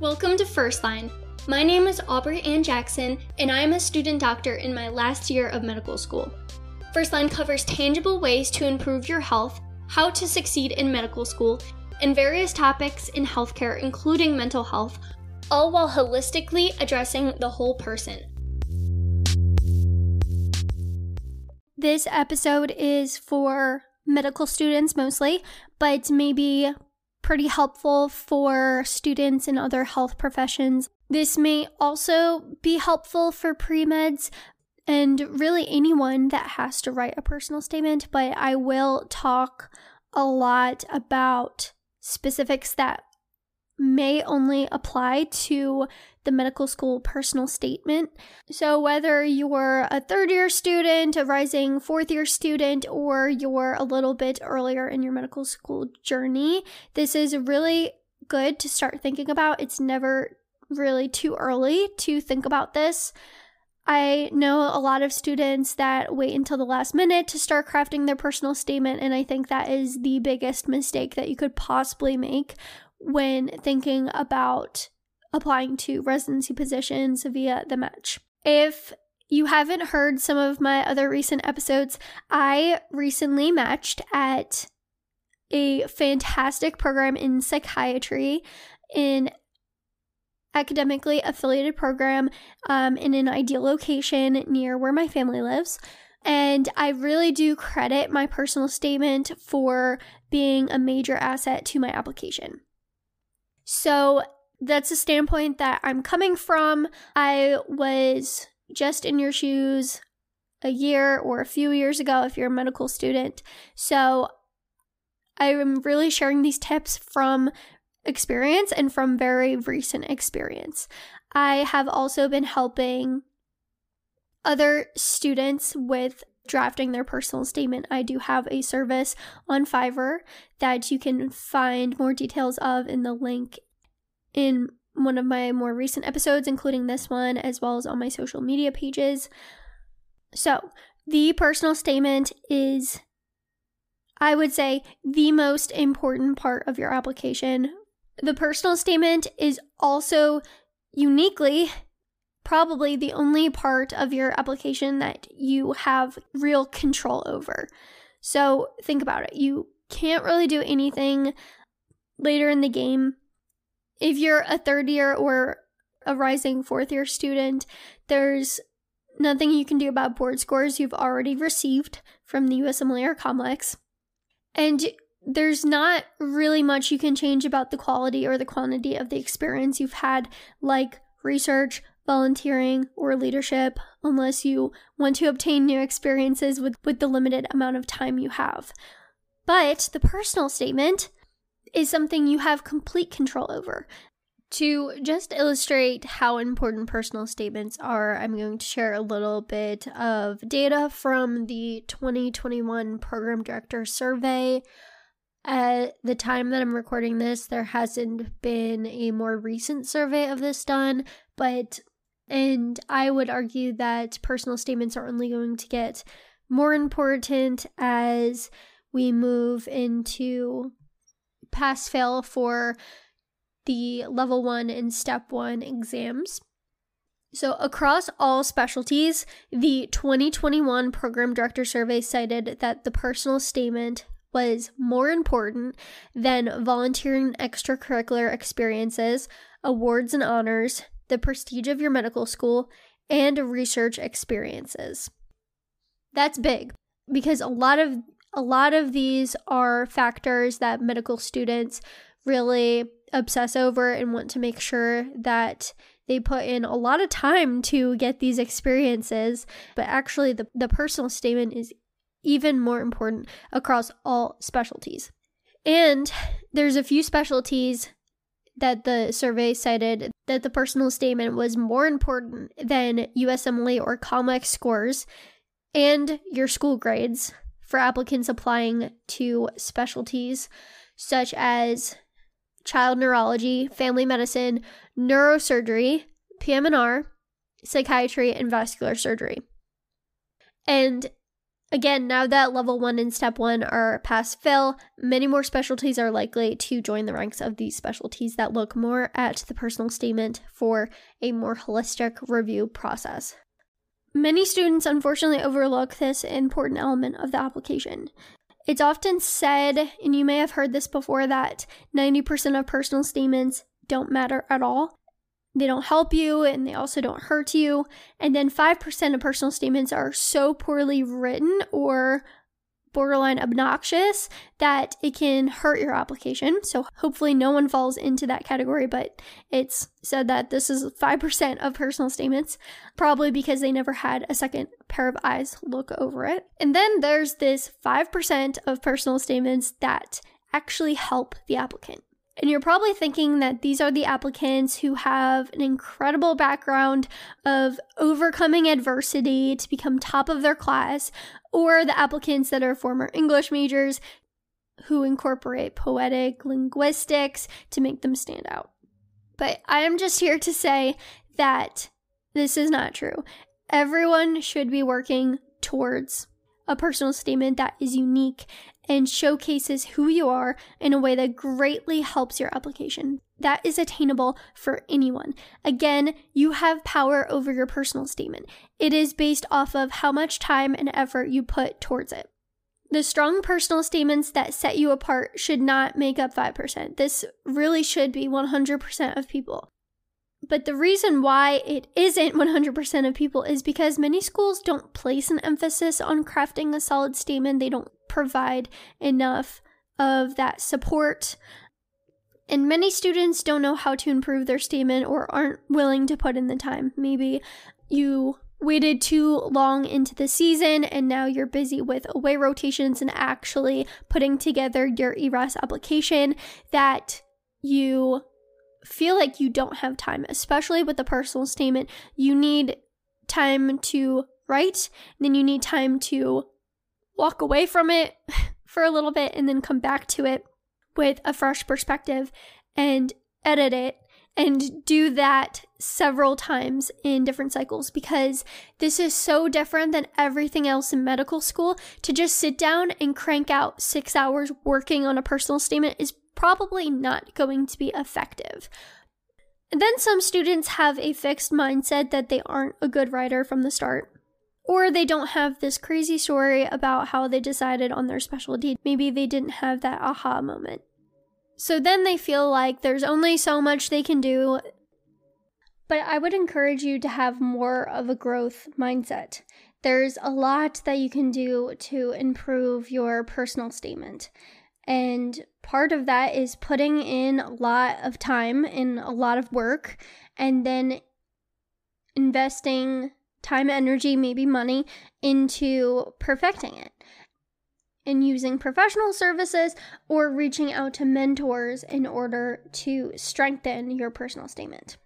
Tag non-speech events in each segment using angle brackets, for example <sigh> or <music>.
Welcome to First Line. My name is Aubrey Ann Jackson, and I am a student doctor in my last year of medical school. First Line covers tangible ways to improve your health, how to succeed in medical school, and various topics in healthcare, including mental health, all while holistically addressing the whole person. This episode is for medical students mostly, but maybe pretty helpful for students in other health professions. This may also be helpful for pre meds and really anyone that has to write a personal statement, but I will talk a lot about specifics that may only apply to the medical school personal statement. So, whether you're a third year student, a rising fourth year student, or you're a little bit earlier in your medical school journey, this is really good to start thinking about. It's never really too early to think about this. I know a lot of students that wait until the last minute to start crafting their personal statement, and I think that is the biggest mistake that you could possibly make when thinking about applying to residency positions via the match. If you haven't heard some of my other recent episodes, I recently matched at a fantastic program in psychiatry in academically affiliated program um, in an ideal location near where my family lives. And I really do credit my personal statement for being a major asset to my application. So that's a standpoint that I'm coming from. I was just in your shoes a year or a few years ago if you're a medical student. So I am really sharing these tips from experience and from very recent experience. I have also been helping other students with drafting their personal statement. I do have a service on Fiverr that you can find more details of in the link in one of my more recent episodes, including this one, as well as on my social media pages. So, the personal statement is, I would say, the most important part of your application the personal statement is also uniquely probably the only part of your application that you have real control over. So think about it. You can't really do anything later in the game. If you're a third year or a rising fourth year student, there's nothing you can do about board scores you've already received from the USMLE or COMLEX. And there's not really much you can change about the quality or the quantity of the experience you've had, like research, volunteering, or leadership, unless you want to obtain new experiences with, with the limited amount of time you have. But the personal statement is something you have complete control over. To just illustrate how important personal statements are, I'm going to share a little bit of data from the 2021 Program Director Survey. At the time that I'm recording this, there hasn't been a more recent survey of this done, but and I would argue that personal statements are only going to get more important as we move into pass fail for the level 1 and step 1 exams. So, across all specialties, the 2021 Program Director Survey cited that the personal statement was more important than volunteering extracurricular experiences, awards and honors, the prestige of your medical school, and research experiences. That's big because a lot of a lot of these are factors that medical students really obsess over and want to make sure that they put in a lot of time to get these experiences, but actually the, the personal statement is even more important across all specialties. And there's a few specialties that the survey cited that the personal statement was more important than USMLE or COMLEX scores and your school grades for applicants applying to specialties such as child neurology, family medicine, neurosurgery, PM&R, psychiatry, and vascular surgery. And Again, now that level one and step one are pass fail, many more specialties are likely to join the ranks of these specialties that look more at the personal statement for a more holistic review process. Many students unfortunately overlook this important element of the application. It's often said, and you may have heard this before, that 90% of personal statements don't matter at all they don't help you and they also don't hurt you. And then 5% of personal statements are so poorly written or borderline obnoxious that it can hurt your application. So hopefully no one falls into that category, but it's said that this is 5% of personal statements, probably because they never had a second pair of eyes look over it. And then there's this 5% of personal statements that actually help the applicant. And you're probably thinking that these are the applicants who have an incredible background of overcoming adversity to become top of their class, or the applicants that are former English majors who incorporate poetic linguistics to make them stand out. But I am just here to say that this is not true. Everyone should be working towards a personal statement that is unique and showcases who you are in a way that greatly helps your application. That is attainable for anyone. Again, you have power over your personal statement. It is based off of how much time and effort you put towards it. The strong personal statements that set you apart should not make up 5%. This really should be 100% of people. But the reason why it isn't 100% of people is because many schools don't place an emphasis on crafting a solid statement. They don't provide enough of that support. And many students don't know how to improve their statement or aren't willing to put in the time. Maybe you waited too long into the season and now you're busy with away rotations and actually putting together your ERAS application that you feel like you don't have time, especially with the personal statement. You need time to write, then you need time to walk away from it <laughs> for a little bit and then come back to it with a fresh perspective and edit it and do that several times in different cycles because this is so different than everything else in medical school. To just sit down and crank out six hours working on a personal statement is probably not going to be effective. And then some students have a fixed mindset that they aren't a good writer from the start. Or they don't have this crazy story about how they decided on their specialty. Maybe they didn't have that aha moment. So then they feel like there's only so much they can do. But I would encourage you to have more of a growth mindset. There's a lot that you can do to improve your personal statement. And part of that is putting in a lot of time and a lot of work and then investing time, energy, maybe money into perfecting it and using professional services or reaching out to mentors in order to strengthen your personal statement.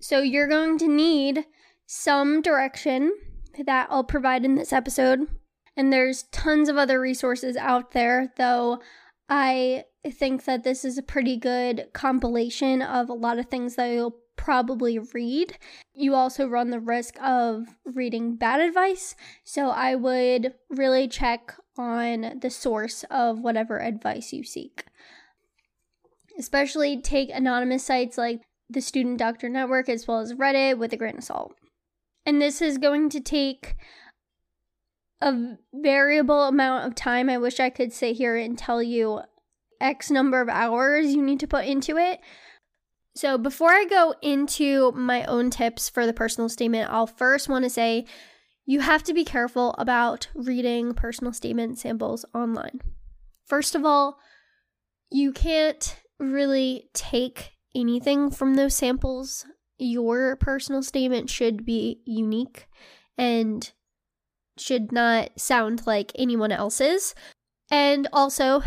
So, you're going to need some direction that I'll provide in this episode. And there's tons of other resources out there, though I think that this is a pretty good compilation of a lot of things that you'll probably read. You also run the risk of reading bad advice, so I would really check on the source of whatever advice you seek. Especially take anonymous sites like the Student Doctor Network as well as Reddit with a grain of salt. And this is going to take a variable amount of time. I wish I could sit here and tell you X number of hours you need to put into it. So, before I go into my own tips for the personal statement, I'll first want to say you have to be careful about reading personal statement samples online. First of all, you can't really take anything from those samples. Your personal statement should be unique and should not sound like anyone else's. And also,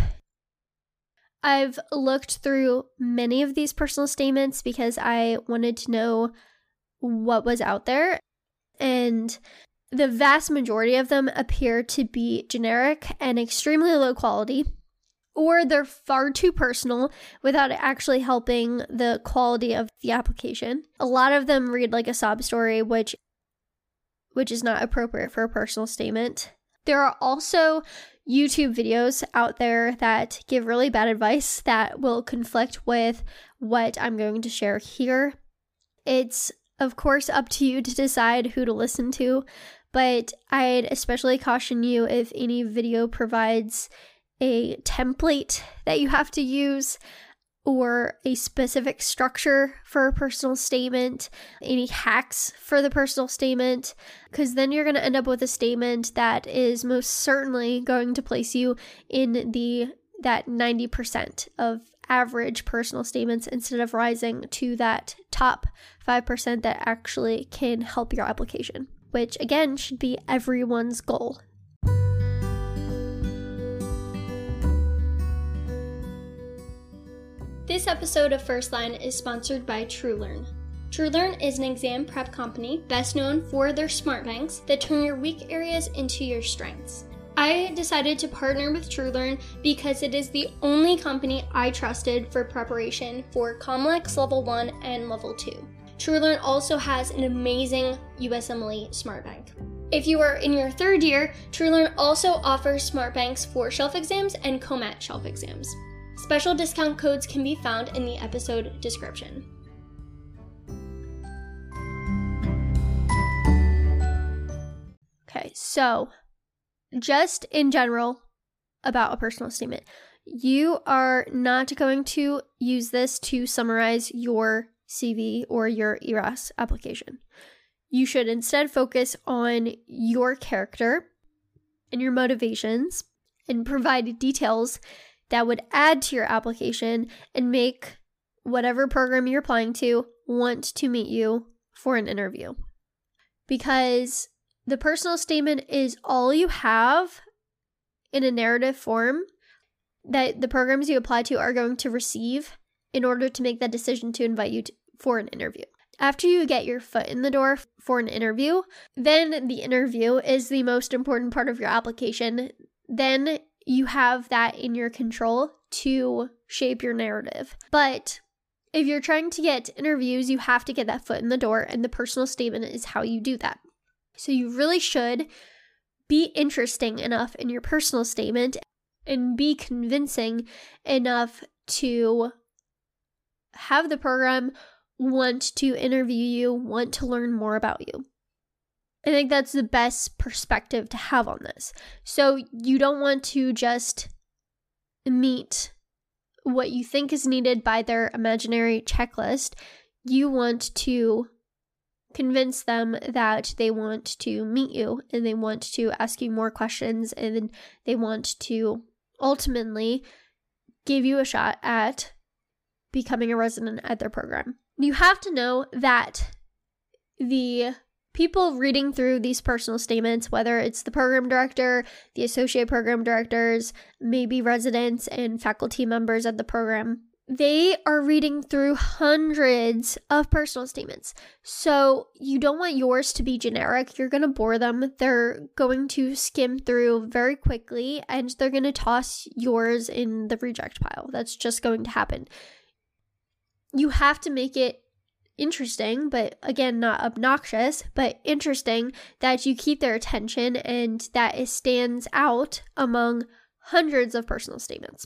I've looked through many of these personal statements because I wanted to know what was out there. And the vast majority of them appear to be generic and extremely low quality, or they're far too personal without actually helping the quality of the application. A lot of them read like a sob story, which which is not appropriate for a personal statement. There are also YouTube videos out there that give really bad advice that will conflict with what I'm going to share here. It's, of course, up to you to decide who to listen to, but I'd especially caution you if any video provides a template that you have to use or a specific structure for a personal statement, any hacks for the personal statement, because then you're going to end up with a statement that is most certainly going to place you in the that 90% of average personal statements instead of rising to that top 5% that actually can help your application, which again should be everyone's goal. This episode of First Line is sponsored by TrueLearn. TrueLearn is an exam prep company best known for their smart banks that turn your weak areas into your strengths. I decided to partner with TrueLearn because it is the only company I trusted for preparation for COMLEX Level 1 and Level 2. TrueLearn also has an amazing USMLE Smart Bank. If you are in your third year, TrueLearn also offers smart banks for shelf exams and COMAT shelf exams. Special discount codes can be found in the episode description. Okay, so just in general about a personal statement, you are not going to use this to summarize your CV or your ERAS application. You should instead focus on your character and your motivations and provide details that would add to your application and make whatever program you're applying to want to meet you for an interview. Because the personal statement is all you have in a narrative form that the programs you apply to are going to receive in order to make that decision to invite you to, for an interview. After you get your foot in the door for an interview, then the interview is the most important part of your application. Then you have that in your control to shape your narrative. But if you're trying to get interviews, you have to get that foot in the door, and the personal statement is how you do that. So you really should be interesting enough in your personal statement and be convincing enough to have the program want to interview you, want to learn more about you. I think that's the best perspective to have on this. So you don't want to just meet what you think is needed by their imaginary checklist. You want to convince them that they want to meet you and they want to ask you more questions and they want to ultimately give you a shot at becoming a resident at their program. You have to know that the people reading through these personal statements, whether it's the program director, the associate program directors, maybe residents and faculty members at the program, they are reading through hundreds of personal statements. So you don't want yours to be generic. You're going to bore them. They're going to skim through very quickly and they're going to toss yours in the reject pile. That's just going to happen. You have to make it interesting, but again, not obnoxious, but interesting that you keep their attention and that it stands out among hundreds of personal statements.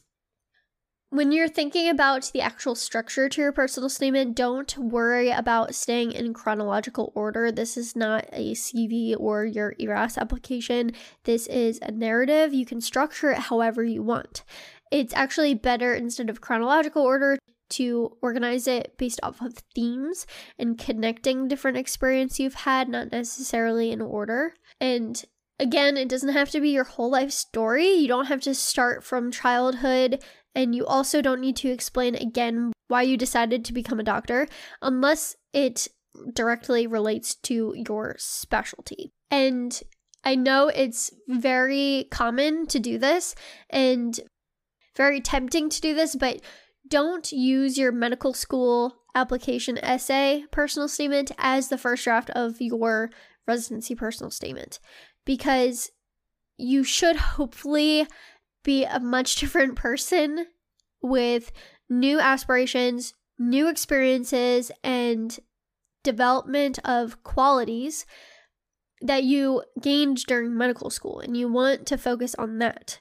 When you're thinking about the actual structure to your personal statement, don't worry about staying in chronological order. This is not a CV or your ERAS application. This is a narrative. You can structure it however you want. It's actually better instead of chronological order to organize it based off of themes and connecting different experience you've had, not necessarily in order. And again, it doesn't have to be your whole life story. You don't have to start from childhood, and you also don't need to explain again why you decided to become a doctor unless it directly relates to your specialty. And I know it's very common to do this and very tempting to do this, but don't use your medical school application essay personal statement as the first draft of your residency personal statement because you should hopefully be a much different person with new aspirations, new experiences, and development of qualities that you gained during medical school and you want to focus on that.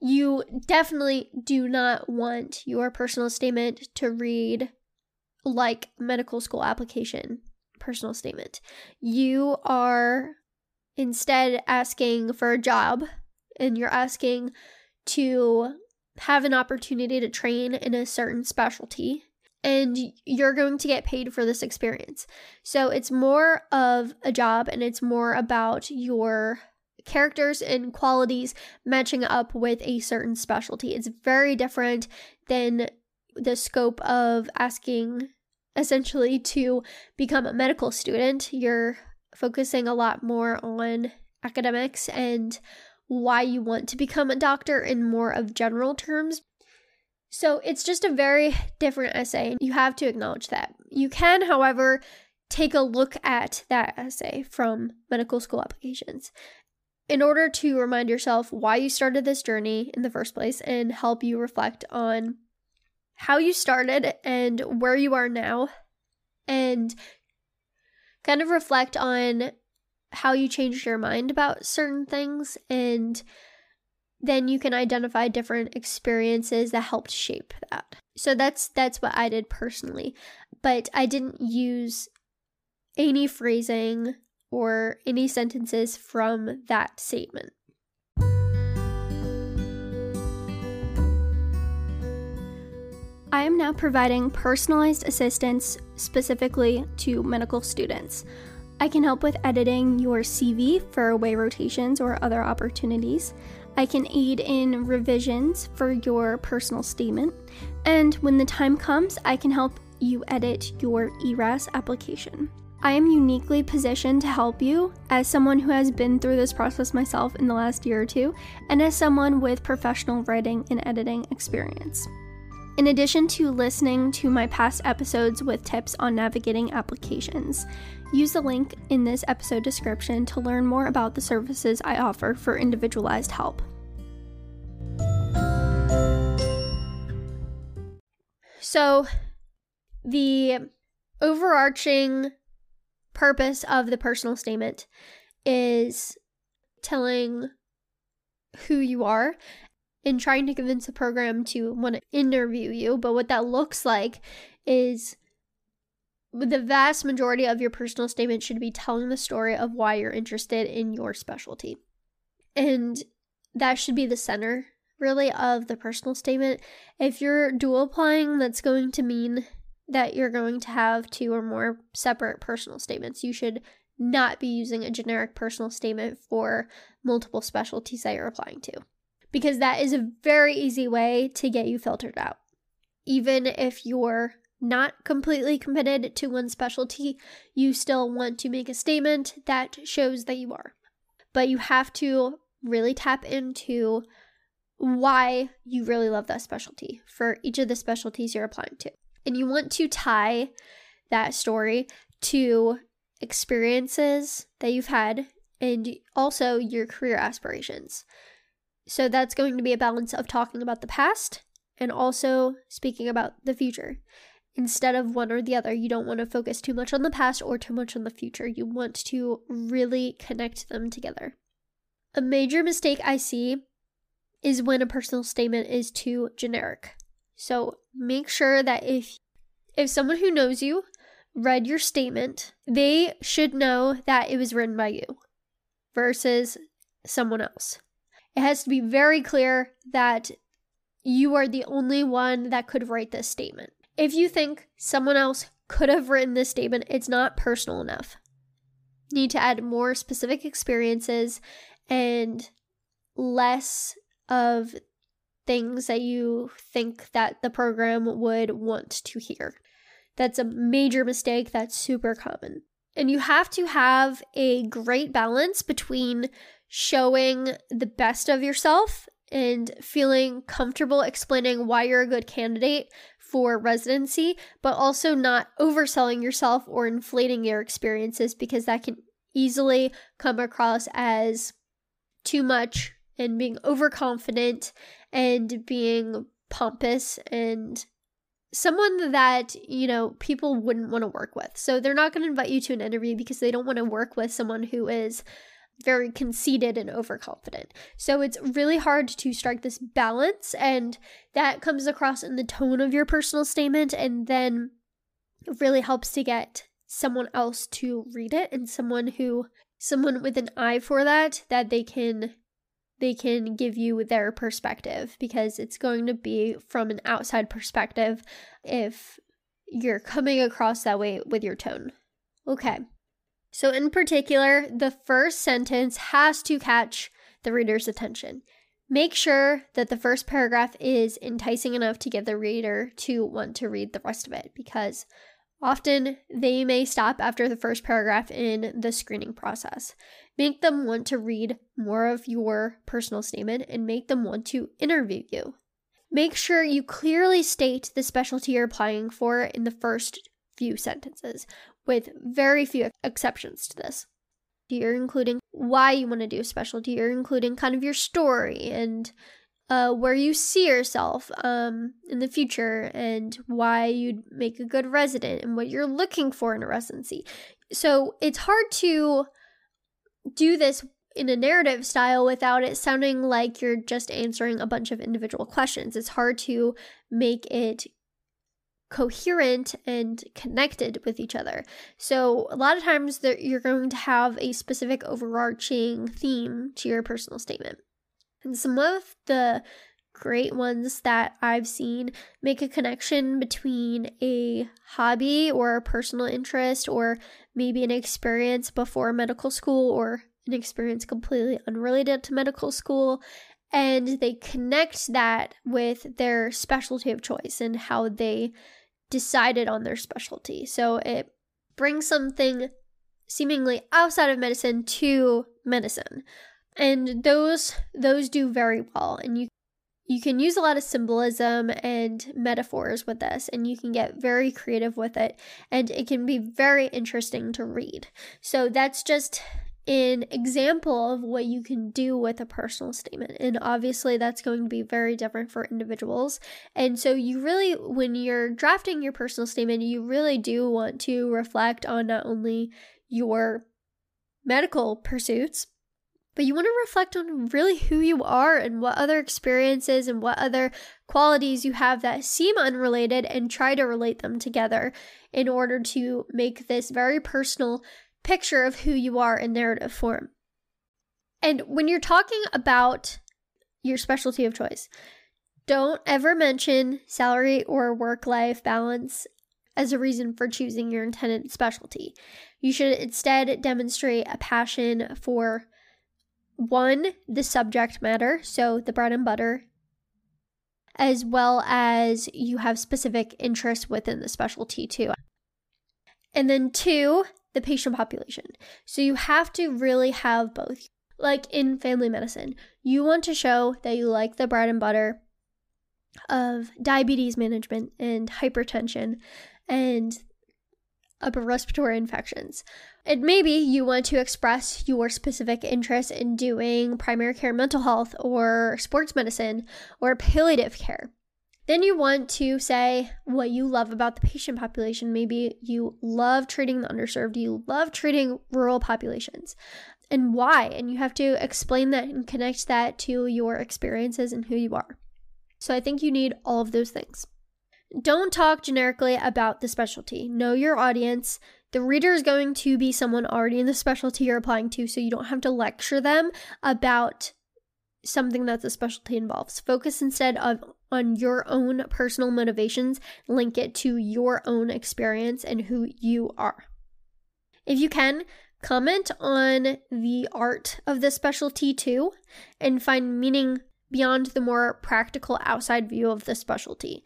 You definitely do not want your personal statement to read like medical school application personal statement. You are instead asking for a job and you're asking to have an opportunity to train in a certain specialty and you're going to get paid for this experience. So it's more of a job and it's more about your characters and qualities matching up with a certain specialty. It's very different than the scope of asking essentially to become a medical student. You're focusing a lot more on academics and why you want to become a doctor in more of general terms. So it's just a very different essay. You have to acknowledge that. You can, however, take a look at that essay from medical school applications in order to remind yourself why you started this journey in the first place and help you reflect on how you started and where you are now and kind of reflect on how you changed your mind about certain things and then you can identify different experiences that helped shape that. So that's that's what I did personally. But I didn't use any phrasing or any sentences from that statement. I am now providing personalized assistance specifically to medical students. I can help with editing your CV for away rotations or other opportunities. I can aid in revisions for your personal statement. And when the time comes, I can help you edit your ERAS application. I am uniquely positioned to help you as someone who has been through this process myself in the last year or two, and as someone with professional writing and editing experience. In addition to listening to my past episodes with tips on navigating applications, use the link in this episode description to learn more about the services I offer for individualized help. So, the overarching purpose of the personal statement is telling who you are and trying to convince the program to want to interview you. But what that looks like is the vast majority of your personal statement should be telling the story of why you're interested in your specialty. And that should be the center, really, of the personal statement. If you're dual applying, that's going to mean that you're going to have two or more separate personal statements. You should not be using a generic personal statement for multiple specialties that you're applying to, because that is a very easy way to get you filtered out. Even if you're not completely committed to one specialty, you still want to make a statement that shows that you are. But you have to really tap into why you really love that specialty for each of the specialties you're applying to. And you want to tie that story to experiences that you've had and also your career aspirations. So that's going to be a balance of talking about the past and also speaking about the future. Instead of one or the other, you don't want to focus too much on the past or too much on the future. You want to really connect them together. A major mistake I see is when a personal statement is too generic. So make sure that if if someone who knows you read your statement, they should know that it was written by you versus someone else. It has to be very clear that you are the only one that could write this statement. If you think someone else could have written this statement, it's not personal enough. Need to add more specific experiences and less of things that you think that the program would want to hear. That's a major mistake that's super common. And you have to have a great balance between showing the best of yourself and feeling comfortable explaining why you're a good candidate for residency, but also not overselling yourself or inflating your experiences because that can easily come across as too much and being overconfident and being pompous and someone that, you know, people wouldn't want to work with. So they're not going to invite you to an interview because they don't want to work with someone who is very conceited and overconfident. So it's really hard to strike this balance, and that comes across in the tone of your personal statement, and then it really helps to get someone else to read it and someone who someone with an eye for that that they can they can give you their perspective because it's going to be from an outside perspective if you're coming across that way with your tone. Okay. So, in particular, the first sentence has to catch the reader's attention. Make sure that the first paragraph is enticing enough to get the reader to want to read the rest of it because often they may stop after the first paragraph in the screening process. Make them want to read more of your personal statement and make them want to interview you. Make sure you clearly state the specialty you're applying for in the first few sentences with very few exceptions to this. You're including why you want to do a specialty, you're including kind of your story and uh, where you see yourself um, in the future and why you'd make a good resident and what you're looking for in a residency. So it's hard to do this in a narrative style without it sounding like you're just answering a bunch of individual questions. It's hard to make it coherent and connected with each other. So, a lot of times you're going to have a specific overarching theme to your personal statement. And some of the great ones that I've seen make a connection between a hobby or a personal interest or maybe an experience before medical school or an experience completely unrelated to medical school and they connect that with their specialty of choice and how they decided on their specialty. So it brings something seemingly outside of medicine to medicine. And those those do very well and you you can use a lot of symbolism and metaphors with this and you can get very creative with it and it can be very interesting to read. So that's just an example of what you can do with a personal statement. And obviously, that's going to be very different for individuals. And so, you really, when you're drafting your personal statement, you really do want to reflect on not only your medical pursuits, but you want to reflect on really who you are and what other experiences and what other qualities you have that seem unrelated and try to relate them together in order to make this very personal picture of who you are in narrative form. And when you're talking about your specialty of choice, don't ever mention salary or work life balance as a reason for choosing your intended specialty. You should instead demonstrate a passion for one, the subject matter, so the bread and butter, as well as you have specific interests within the specialty too. And then two, the patient population. So you have to really have both. Like in family medicine, you want to show that you like the bread and butter of diabetes management and hypertension and upper respiratory infections. And maybe you want to express your specific interest in doing primary care mental health or sports medicine or palliative care. Then you want to say what you love about the patient population. Maybe you love treating the underserved, you love treating rural populations, and why. And you have to explain that and connect that to your experiences and who you are. So I think you need all of those things. Don't talk generically about the specialty. Know your audience. The reader is going to be someone already in the specialty you're applying to, so you don't have to lecture them about something that the specialty involves. Focus instead of on your own personal motivations, link it to your own experience and who you are. If you can, comment on the art of the specialty too and find meaning beyond the more practical outside view of the specialty.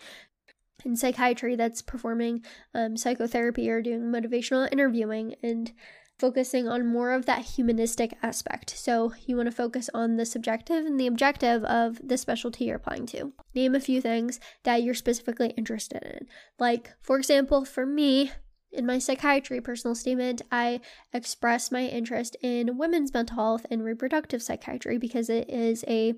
In psychiatry, that's performing um, psychotherapy or doing motivational interviewing and focusing on more of that humanistic aspect. So you want to focus on the subjective and the objective of the specialty you're applying to. Name a few things that you're specifically interested in. Like, for example, for me, in my psychiatry personal statement, I express my interest in women's mental health and reproductive psychiatry because it is a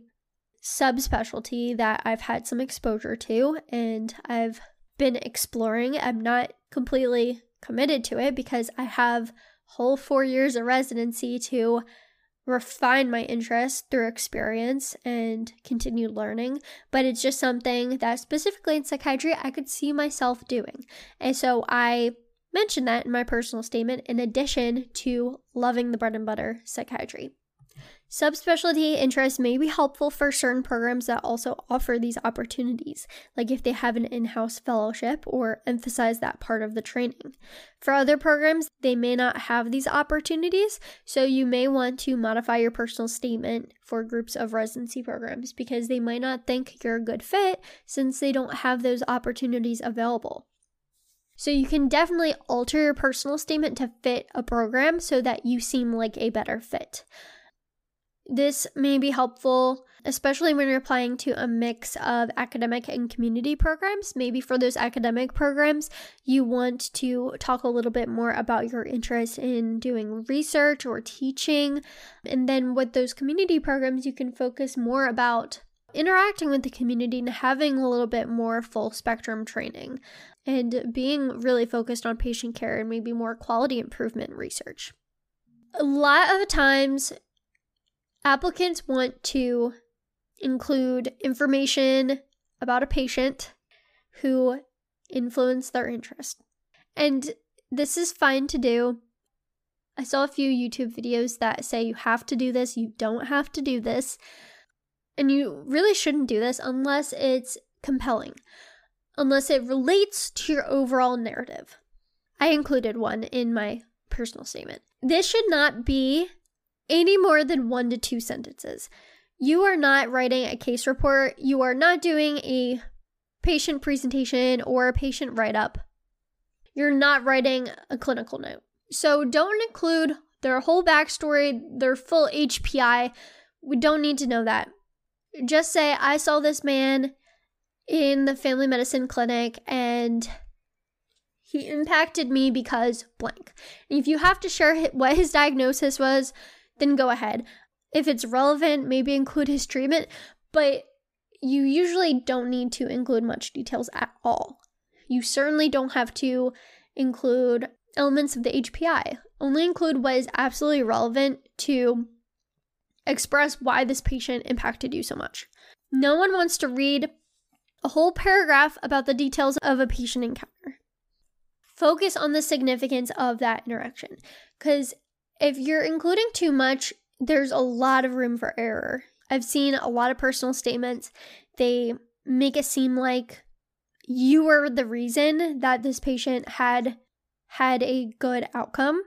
subspecialty that I've had some exposure to and I've been exploring. I'm not completely committed to it because I have whole 4 years of residency to refine my interest through experience and continued learning, but it's just something that specifically in psychiatry I could see myself doing. And so I mentioned that in my personal statement in addition to loving the bread and butter psychiatry. Subspecialty interests may be helpful for certain programs that also offer these opportunities, like if they have an in house fellowship or emphasize that part of the training. For other programs, they may not have these opportunities, so you may want to modify your personal statement for groups of residency programs because they might not think you're a good fit since they don't have those opportunities available. So you can definitely alter your personal statement to fit a program so that you seem like a better fit. This may be helpful, especially when you're applying to a mix of academic and community programs. Maybe for those academic programs, you want to talk a little bit more about your interest in doing research or teaching. And then with those community programs, you can focus more about interacting with the community and having a little bit more full spectrum training and being really focused on patient care and maybe more quality improvement research. A lot of times, applicants want to include information about a patient who influenced their interest. And this is fine to do. I saw a few YouTube videos that say you have to do this, you don't have to do this. And you really shouldn't do this unless it's compelling unless it relates to your overall narrative. I included one in my personal statement. This should not be any more than one to two sentences. You are not writing a case report, you are not doing a patient presentation or a patient write up. You're not writing a clinical note. So don't include their whole backstory, their full HPI. We don't need to know that. Just say, I saw this man in the family medicine clinic and he impacted me because blank. If you have to share what his diagnosis was, then go ahead. If it's relevant, maybe include his treatment, but you usually don't need to include much details at all. You certainly don't have to include elements of the HPI. Only include what is absolutely relevant to express why this patient impacted you so much. No one wants to read a whole paragraph about the details of a patient encounter. Focus on the significance of that interaction because if you're including too much, there's a lot of room for error. I've seen a lot of personal statements, they make it seem like you were the reason that this patient had had a good outcome.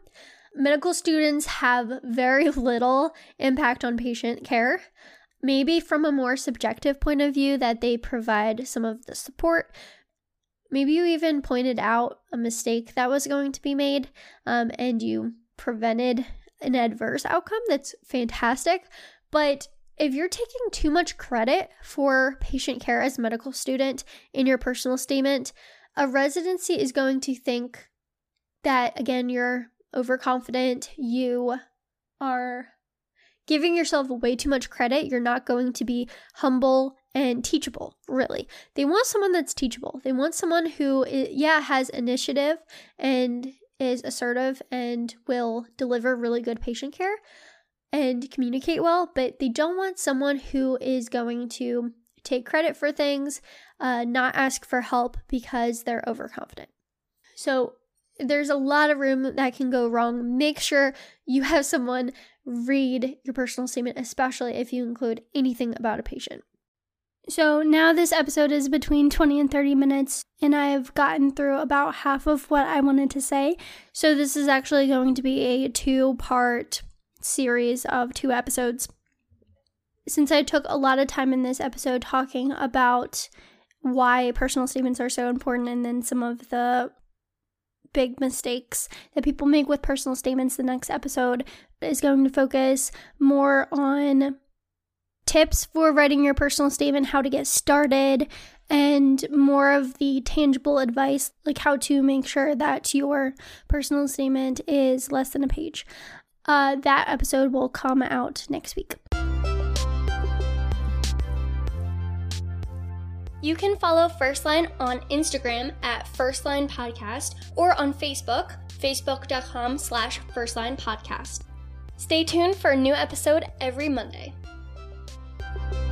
Medical students have very <laughs> little impact on patient care maybe from a more subjective point of view that they provide some of the support. Maybe you even pointed out a mistake that was going to be made um, and you prevented an adverse outcome. That's fantastic. But if you're taking too much credit for patient care as medical student in your personal statement, a residency is going to think that, again, you're overconfident, you are giving yourself way too much credit, you're not going to be humble and teachable, really. They want someone that's teachable. They want someone who, eh, yeah, has initiative and is assertive and will deliver really good patient care and communicate well, but they don't want someone who is going to take credit for things, uh, not ask for help because they're overconfident. So there's a lot of room that can go wrong. Make sure you have someone read your personal statement, especially if you include anything about a patient. So now this episode is between 20 and 30 minutes, and I've gotten through about half of what I wanted to say. So this is actually going to be a two part series of two episodes. Since I took a lot of time in this episode talking about why personal statements are so important and then some of the big mistakes that people make with personal statements. The next episode is going to focus more on tips for writing your personal statement, how to get started, and more of the tangible advice, like how to make sure that your personal statement is less than a page. Uh, that episode will come out next week. You can follow First Line on Instagram at First Line Podcast or on Facebook, facebook.com slash First Line Podcast. Stay tuned for a new episode every Monday. Bye.